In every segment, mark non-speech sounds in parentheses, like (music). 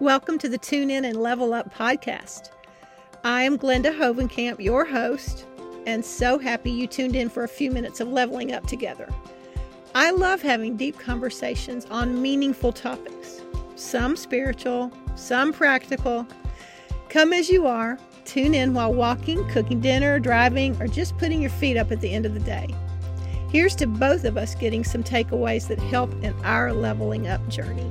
Welcome to the Tune In and Level Up podcast. I am Glenda Hovenkamp, your host, and so happy you tuned in for a few minutes of leveling up together. I love having deep conversations on meaningful topics, some spiritual, some practical. Come as you are, tune in while walking, cooking dinner, driving, or just putting your feet up at the end of the day. Here's to both of us getting some takeaways that help in our leveling up journey.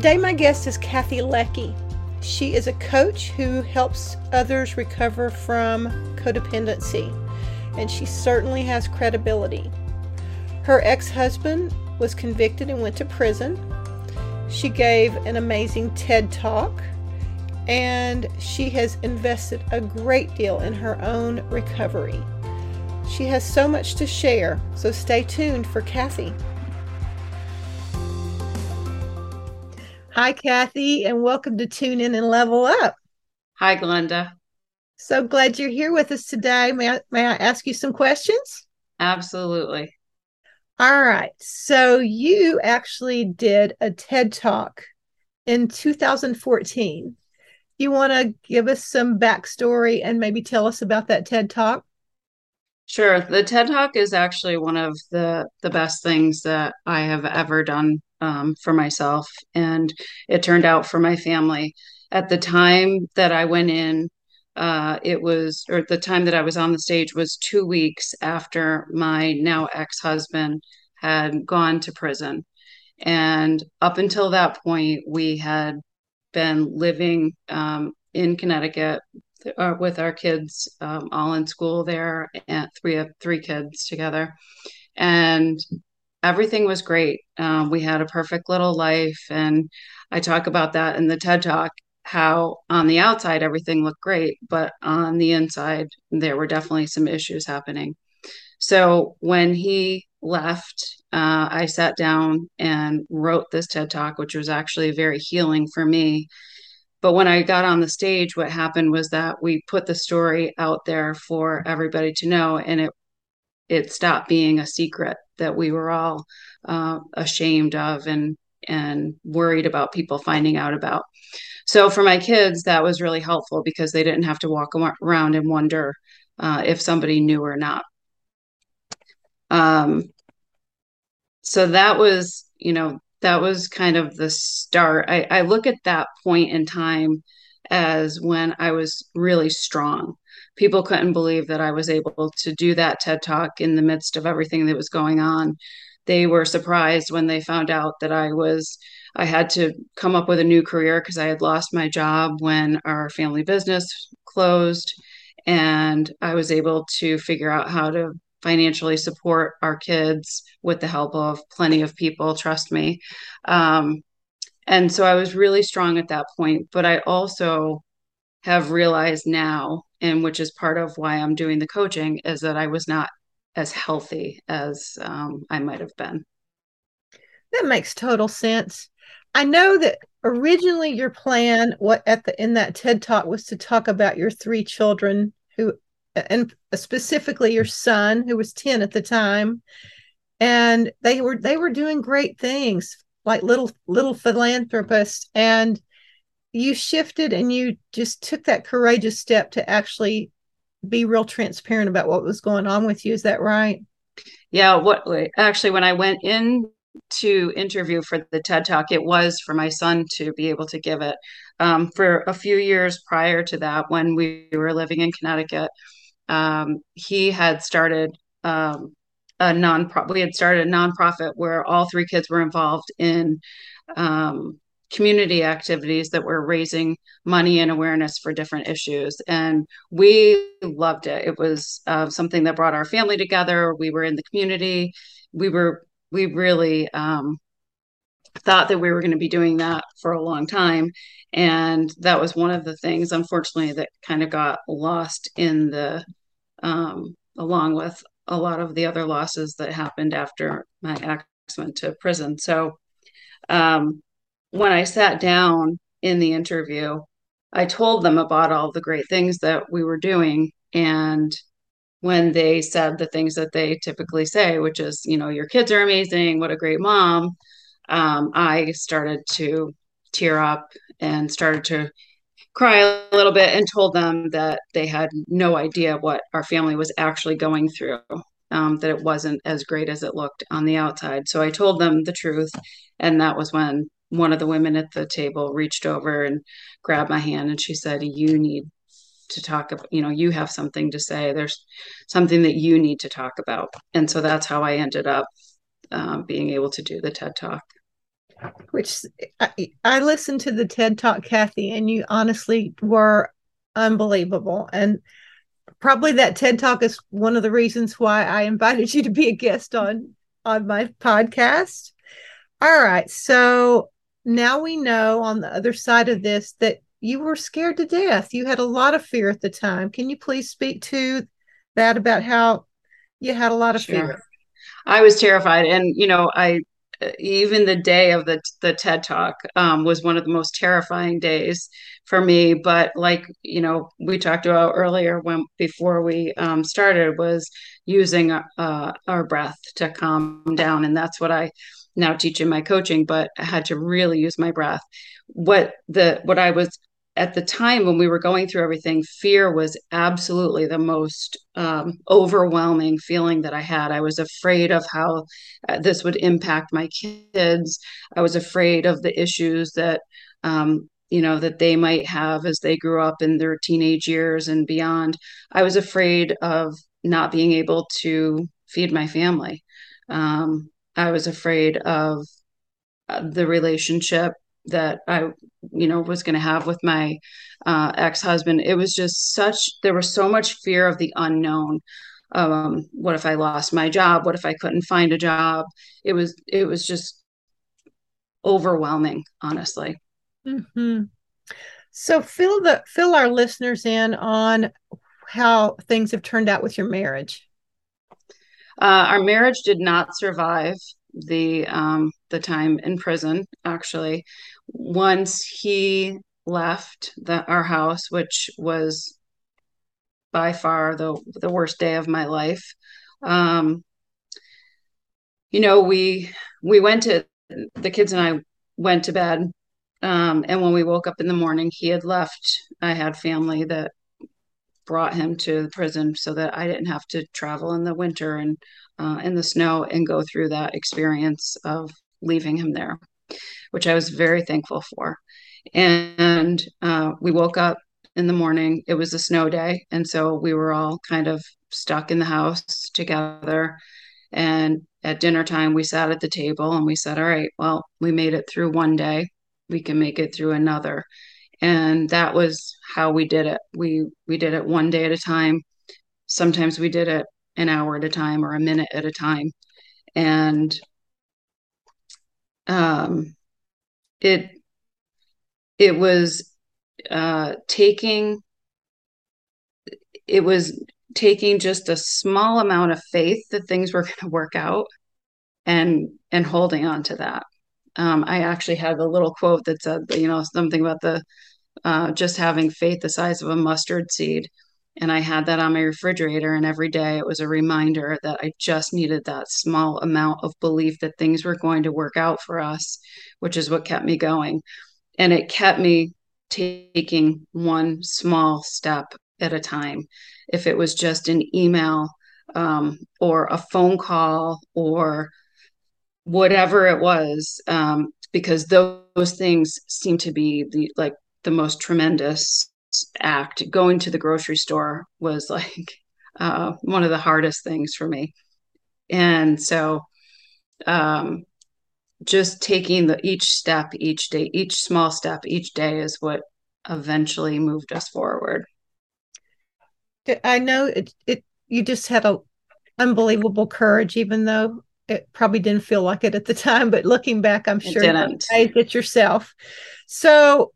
Today, my guest is Kathy Leckey. She is a coach who helps others recover from codependency, and she certainly has credibility. Her ex husband was convicted and went to prison. She gave an amazing TED talk, and she has invested a great deal in her own recovery. She has so much to share, so stay tuned for Kathy. Hi, Kathy, and welcome to Tune In and Level Up. Hi, Glenda. So glad you're here with us today. May I, may I ask you some questions? Absolutely. All right. So you actually did a TED Talk in 2014. You want to give us some backstory and maybe tell us about that TED Talk? Sure. The TED Talk is actually one of the the best things that I have ever done um, for myself, and it turned out for my family. At the time that I went in, uh, it was, or the time that I was on the stage was two weeks after my now ex husband had gone to prison. And up until that point, we had been living um, in Connecticut uh, with our kids um, all in school there and three of three kids together and everything was great. Um, we had a perfect little life and i talk about that in the ted talk how on the outside everything looked great but on the inside there were definitely some issues happening. So when he left uh, i sat down and wrote this ted talk which was actually very healing for me. But when I got on the stage, what happened was that we put the story out there for everybody to know, and it it stopped being a secret that we were all uh, ashamed of and and worried about people finding out about. So for my kids, that was really helpful because they didn't have to walk around and wonder uh, if somebody knew or not. Um, so that was, you know, that was kind of the start. I, I look at that point in time as when I was really strong. People couldn't believe that I was able to do that TED talk in the midst of everything that was going on. They were surprised when they found out that I was I had to come up with a new career because I had lost my job when our family business closed and I was able to figure out how to financially support our kids with the help of plenty of people, trust me. Um, and so I was really strong at that point. But I also have realized now, and which is part of why I'm doing the coaching, is that I was not as healthy as um, I might have been. That makes total sense. I know that originally your plan, what at the in that TED talk, was to talk about your three children who and specifically your son who was 10 at the time and they were they were doing great things like little little philanthropists and you shifted and you just took that courageous step to actually be real transparent about what was going on with you is that right yeah what actually when i went in to interview for the TED Talk, it was for my son to be able to give it. Um, for a few years prior to that, when we were living in Connecticut, um, he had started um, a non we had started a nonprofit where all three kids were involved in um, community activities that were raising money and awareness for different issues. And we loved it. It was uh, something that brought our family together. We were in the community. We were we really um, thought that we were going to be doing that for a long time. And that was one of the things unfortunately that kind of got lost in the um, along with a lot of the other losses that happened after my ex went to prison. So um, when I sat down in the interview, I told them about all the great things that we were doing. And when they said the things that they typically say, which is, you know, your kids are amazing, what a great mom, um, I started to tear up and started to cry a little bit and told them that they had no idea what our family was actually going through, um, that it wasn't as great as it looked on the outside. So I told them the truth. And that was when one of the women at the table reached over and grabbed my hand and she said, You need to talk about, you know, you have something to say. There's something that you need to talk about. And so that's how I ended up um, being able to do the TED Talk. Which I, I listened to the TED Talk, Kathy, and you honestly were unbelievable. And probably that TED Talk is one of the reasons why I invited (laughs) you to be a guest on on my podcast. All right. So now we know on the other side of this that you were scared to death. You had a lot of fear at the time. Can you please speak to that about how you had a lot of sure. fear? I was terrified. And, you know, I, even the day of the the TED Talk um, was one of the most terrifying days for me. But like you know, we talked about earlier when before we um, started was using uh, our breath to calm down, and that's what I now teach in my coaching. But I had to really use my breath. What the what I was at the time when we were going through everything, fear was absolutely the most um, overwhelming feeling that I had. I was afraid of how uh, this would impact my kids. I was afraid of the issues that, um, you know, that they might have as they grew up in their teenage years and beyond. I was afraid of not being able to feed my family. Um, I was afraid of uh, the relationship that I, you know, was going to have with my uh, ex husband. It was just such, there was so much fear of the unknown. Um, what if I lost my job? What if I couldn't find a job? It was, it was just overwhelming, honestly. Mm-hmm. So fill the fill our listeners in on how things have turned out with your marriage. Uh, our marriage did not survive the um, the time in prison. Actually, once he left the, our house, which was by far the the worst day of my life. Um, you know, we we went to the kids and I went to bed, um, and when we woke up in the morning, he had left. I had family that brought him to the prison so that I didn't have to travel in the winter and uh, in the snow and go through that experience of leaving him there, which I was very thankful for. And uh, we woke up in the morning. It was a snow day. And so we were all kind of stuck in the house together. And at dinner time, we sat at the table and we said, All right, well, we made it through one day. We can make it through another. And that was how we did it. We we did it one day at a time. Sometimes we did it an hour at a time or a minute at a time. And um, it it was uh, taking it was taking just a small amount of faith that things were (laughs) going to work out and and holding on to that um, i actually had a little quote that said you know something about the uh, just having faith the size of a mustard seed and I had that on my refrigerator. And every day it was a reminder that I just needed that small amount of belief that things were going to work out for us, which is what kept me going. And it kept me taking one small step at a time. If it was just an email um, or a phone call or whatever it was, um, because those, those things seem to be the like the most tremendous act. Going to the grocery store was like (laughs) uh, one of the hardest things for me. And so um, just taking the each step each day each small step each day is what eventually moved us forward. I know it, it you just had a unbelievable courage even though it probably didn't feel like it at the time but looking back i'm sure you amazed it yourself. So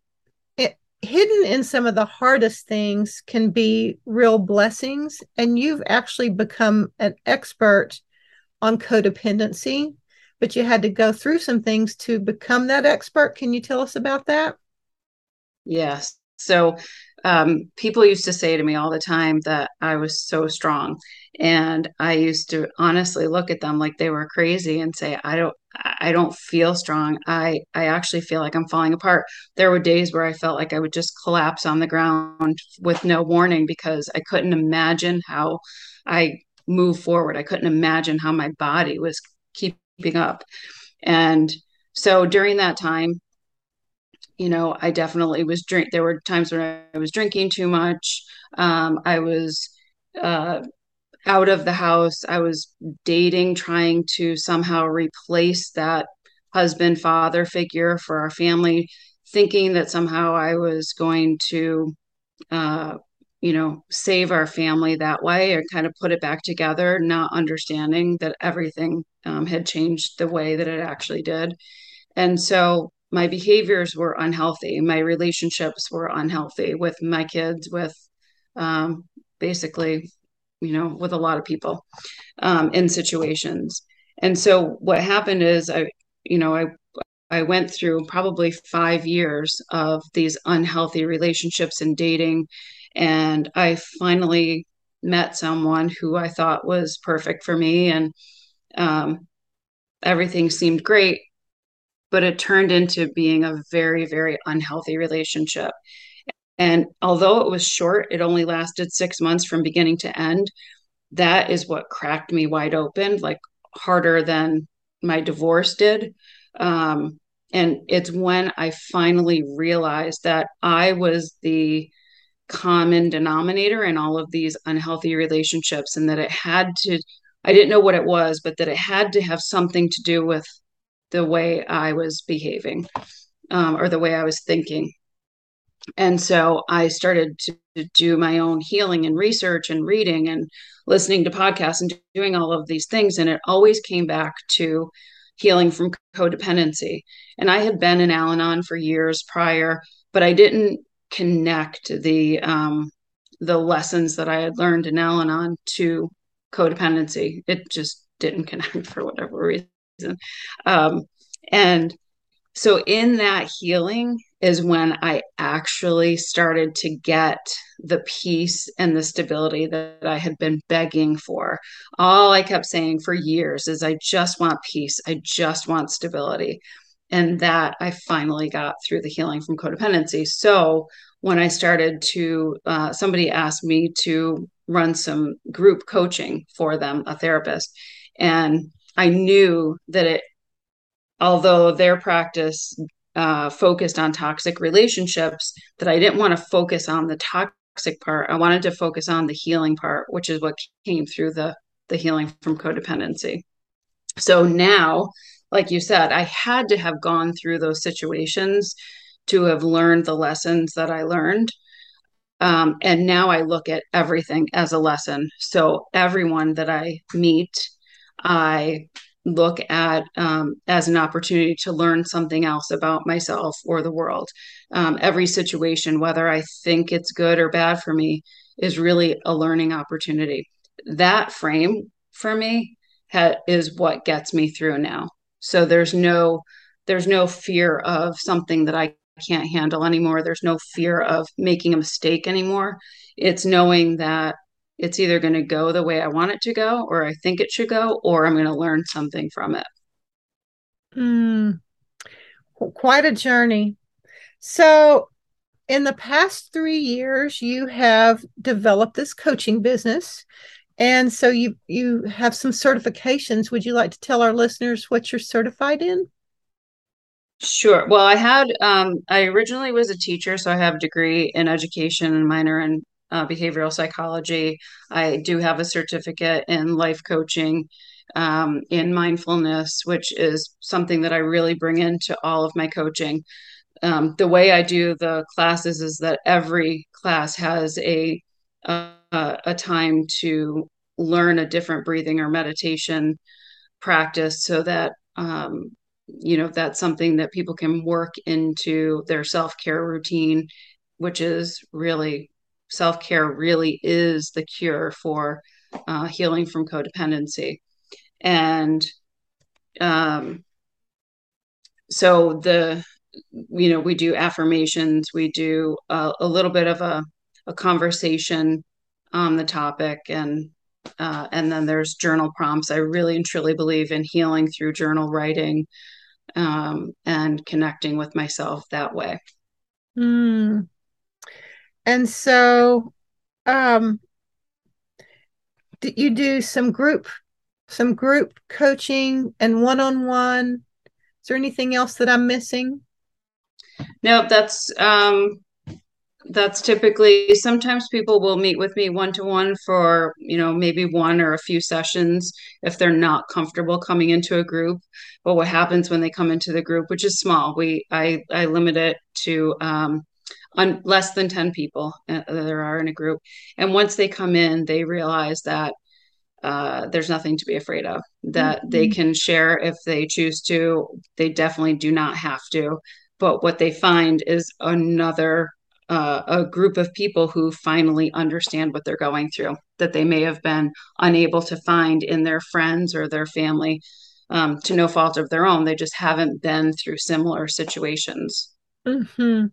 hidden in some of the hardest things can be real blessings. And you've actually become an expert on codependency, but you had to go through some things to become that expert. Can you tell us about that? Yes. So um, people used to say to me all the time that I was so strong. And I used to honestly look at them like they were crazy and say, I don't, I don't feel strong. I, I actually feel like I'm falling apart. There were days where I felt like I would just collapse on the ground with no warning because I couldn't imagine how I move forward. I couldn't imagine how my body was keeping up. And so during that time, you know, I definitely was drink. There were times when I was drinking too much. Um, I was uh, out of the house. I was dating, trying to somehow replace that husband father figure for our family, thinking that somehow I was going to, uh, you know, save our family that way or kind of put it back together, not understanding that everything um, had changed the way that it actually did. And so my behaviors were unhealthy. My relationships were unhealthy with my kids, with um, basically, you know, with a lot of people um, in situations. And so what happened is I, you know, I I went through probably five years of these unhealthy relationships and dating. And I finally met someone who I thought was perfect for me. And um, everything seemed great but it turned into being a very, very unhealthy relationship. And although it was short, it only lasted six months from beginning to end. That is what cracked me wide open, like harder than my divorce did. Um, and it's when I finally realized that I was the common denominator in all of these unhealthy relationships and that it had to, I didn't know what it was, but that it had to have something to do with the way I was behaving um, or the way I was thinking. And so I started to, to do my own healing and research and reading and listening to podcasts and doing all of these things. And it always came back to healing from codependency. And I had been in Al Anon for years prior, but I didn't connect the um, the lessons that I had learned in Al Anon to codependency. It just didn't (laughs) connect for whatever reason. Um, and so in that healing is when I actually started to get the peace and the stability that I had been begging for. All I kept saying for years is, I just want peace. I just want stability. And that I finally got through the healing from codependency. So when I started to, uh, somebody asked me to run some group coaching for them, a therapist. And I knew that it, although their practice uh, focused on toxic relationships, that I didn't want to focus on the toxic part. I wanted to focus on the healing part, which is what came through the the healing from codependency. So now, like you said, I had to have gone through those situations to have learned the lessons that I learned. Um, and now I look at everything as a lesson. So everyone that I meet I look at um, as an opportunity to learn something else about myself or the world. Um, every situation, whether I think it's good or bad for me, is really a learning opportunity. That frame for me ha- is what gets me through now. So there's no there's no fear of something that I can't handle anymore. There's no fear of making a mistake anymore. It's knowing that it's either going to go the way I want it to go, or I think it should go, or I'm going to learn something from it. Mm, quite a journey. So, in the past three years, you have developed this coaching business, and so you you have some certifications. Would you like to tell our listeners what you're certified in? Sure. Well, I had um, I originally was a teacher, so I have a degree in education and minor in uh, behavioral psychology. I do have a certificate in life coaching, um, in mindfulness, which is something that I really bring into all of my coaching. Um, the way I do the classes is that every class has a a, time to learn a different breathing or meditation practice, so that um, you know that's something that people can work into their self care routine, which is really self care really is the cure for uh, healing from codependency. And um, so the you know, we do affirmations, we do a, a little bit of a, a conversation on the topic, and uh, and then there's journal prompts. I really and truly believe in healing through journal writing um, and connecting with myself that way. Mm. And so, um, you do some group, some group coaching and one-on-one. Is there anything else that I'm missing? No, that's um, that's typically sometimes people will meet with me one to one for you know maybe one or a few sessions if they're not comfortable coming into a group but what happens when they come into the group which is small we i i limit it to um on less than 10 people uh, there are in a group and once they come in they realize that uh, there's nothing to be afraid of that mm-hmm. they can share if they choose to they definitely do not have to but what they find is another uh, a group of people who finally understand what they're going through that they may have been unable to find in their friends or their family um, to no fault of their own. They just haven't been through similar situations. Mm-hmm.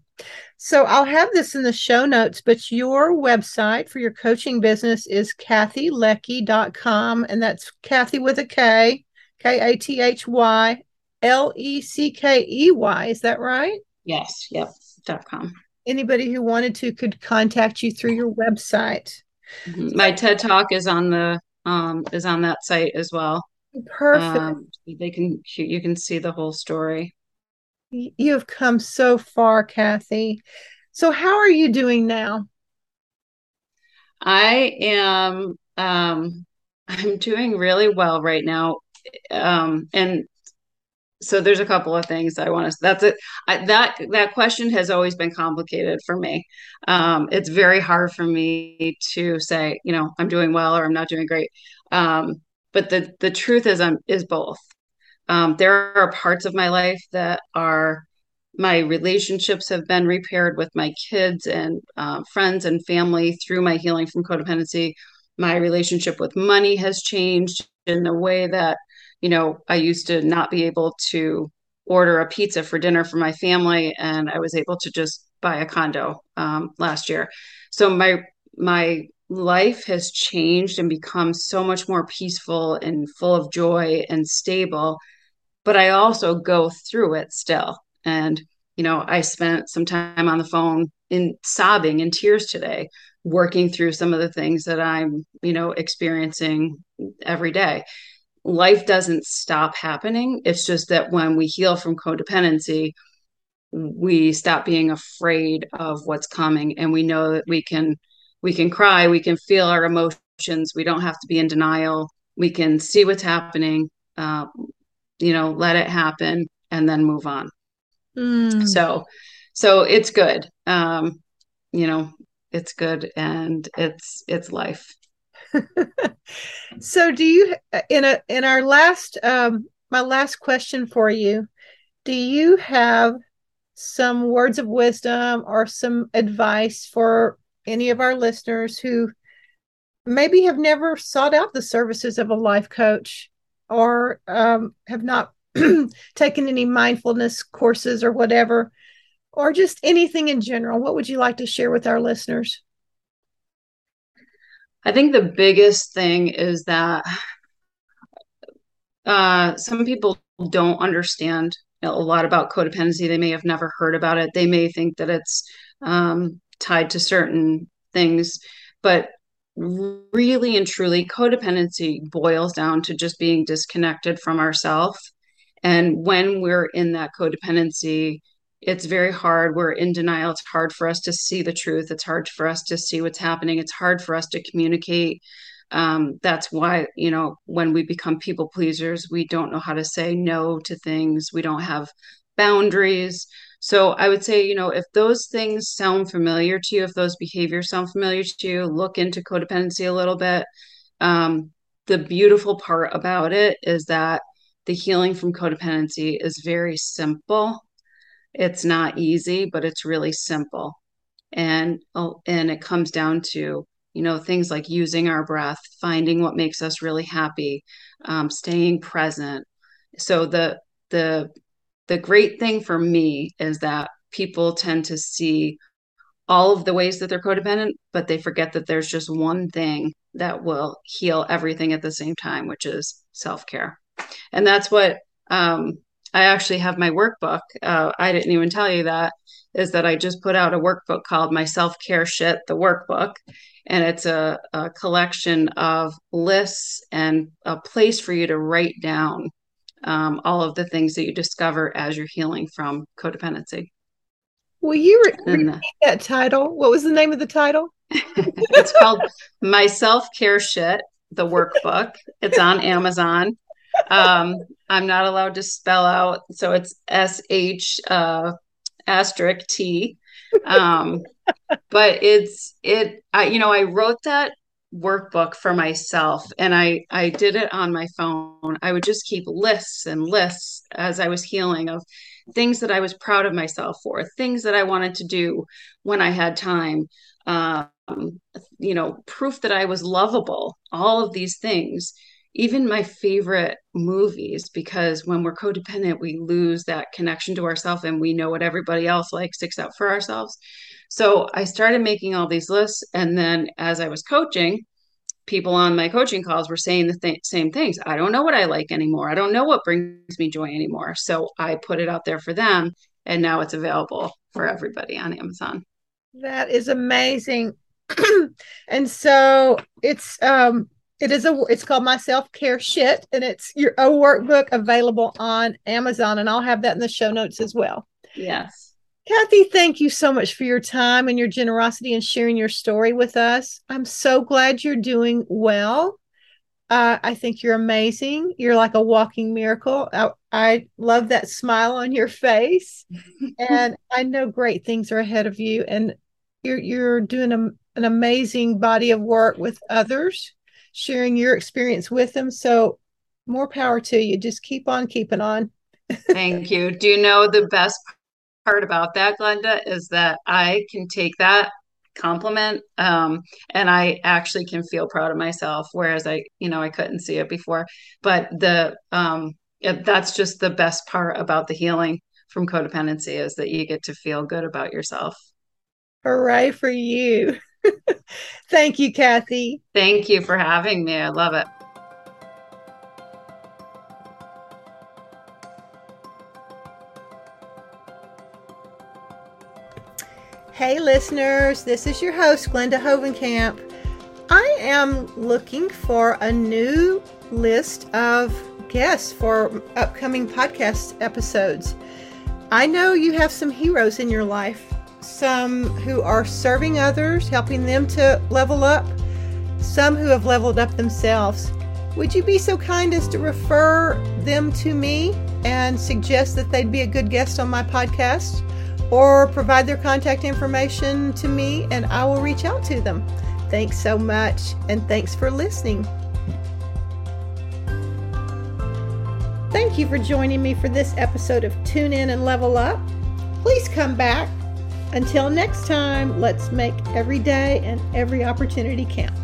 So I'll have this in the show notes, but your website for your coaching business is kathyleckey.com, and that's Kathy with a K, K A T H Y L E C K E Y. Is that right? Yes. Yep. Dot com anybody who wanted to could contact you through your website. Mm-hmm. My TED Talk is on the um, is on that site as well. Perfect. Um, they can you can see the whole story. You have come so far, Kathy. So how are you doing now? I am um I'm doing really well right now. Um and so there's a couple of things I want to. That's it. I, that that question has always been complicated for me. Um, it's very hard for me to say, you know, I'm doing well or I'm not doing great. Um, but the the truth is, I'm is both. Um, there are parts of my life that are my relationships have been repaired with my kids and uh, friends and family through my healing from codependency. My relationship with money has changed in the way that you know, I used to not be able to order a pizza for dinner for my family, and I was able to just buy a condo um, last year. So my my life has changed and become so much more peaceful and full of joy and stable. But I also go through it still, and you know, I spent some time on the phone in sobbing in tears today, working through some of the things that I'm, you know, experiencing every day life doesn't stop happening. It's just that when we heal from codependency, we stop being afraid of what's coming and we know that we can we can cry, we can feel our emotions, we don't have to be in denial. We can see what's happening, uh, you know, let it happen and then move on. Mm. So so it's good. Um, you know, it's good and it's it's life. (laughs) so do you in a in our last um my last question for you do you have some words of wisdom or some advice for any of our listeners who maybe have never sought out the services of a life coach or um, have not (clears throat) taken any mindfulness courses or whatever or just anything in general what would you like to share with our listeners I think the biggest thing is that uh, some people don't understand a lot about codependency. They may have never heard about it. They may think that it's um, tied to certain things, but really and truly, codependency boils down to just being disconnected from ourselves. And when we're in that codependency, it's very hard. We're in denial. It's hard for us to see the truth. It's hard for us to see what's happening. It's hard for us to communicate. Um, that's why, you know, when we become people pleasers, we don't know how to say no to things. We don't have boundaries. So I would say, you know, if those things sound familiar to you, if those behaviors sound familiar to you, look into codependency a little bit. Um, the beautiful part about it is that the healing from codependency is very simple. It's not easy but it's really simple. And oh, and it comes down to you know things like using our breath finding what makes us really happy um, staying present. So the the the great thing for me is that people tend to see all of the ways that they're codependent, but they forget that there's just one thing that will heal everything at the same time, which is self care. And that's what um, I actually have my workbook. Uh, I didn't even tell you that is that I just put out a workbook called My Self Care Shit, the workbook. And it's a, a collection of lists and a place for you to write down um, all of the things that you discover as you're healing from codependency. Will you re- repeat that title? What was the name of the title? (laughs) it's called My Self Care Shit, the workbook. It's on Amazon. Um, I'm not allowed to spell out, so it's S H uh, asterisk T. Um, but it's it. I you know I wrote that workbook for myself and I I did it on my phone. I would just keep lists and lists as I was healing of things that I was proud of myself for, things that I wanted to do when I had time. Um, you know, proof that I was lovable, all of these things even my favorite movies because when we're codependent we lose that connection to ourselves and we know what everybody else likes except for ourselves so i started making all these lists and then as i was coaching people on my coaching calls were saying the th- same things. I don't know what i like anymore. I don't know what brings me joy anymore. So i put it out there for them and now it's available for everybody on amazon. That is amazing. (clears throat) And so it's um it is a it's called my self-care shit and it's your a workbook available on amazon and i'll have that in the show notes as well. Yes kathy thank you so much for your time and your generosity and sharing your story with us i'm so glad you're doing well uh, i think you're amazing you're like a walking miracle I, I love that smile on your face (laughs) and i know great things are ahead of you and you're you're doing a, an amazing body of work with others sharing your experience with them. So more power to you. Just keep on keeping on. (laughs) Thank you. Do you know the best part about that, Glenda, is that I can take that compliment um, and I actually can feel proud of myself, whereas I, you know, I couldn't see it before. But the um, that's just the best part about the healing from codependency is that you get to feel good about yourself. Hooray for you. (laughs) Thank you, Kathy. Thank you for having me. I love it. Hey, listeners, this is your host, Glenda Hovenkamp. I am looking for a new list of guests for upcoming podcast episodes. I know you have some heroes in your life some who are serving others, helping them to level up, some who have leveled up themselves. Would you be so kind as to refer them to me and suggest that they'd be a good guest on my podcast? Or provide their contact information to me and I will reach out to them. Thanks so much and thanks for listening. Thank you for joining me for this episode of Tune In and Level Up. Please come back until next time, let's make every day and every opportunity count.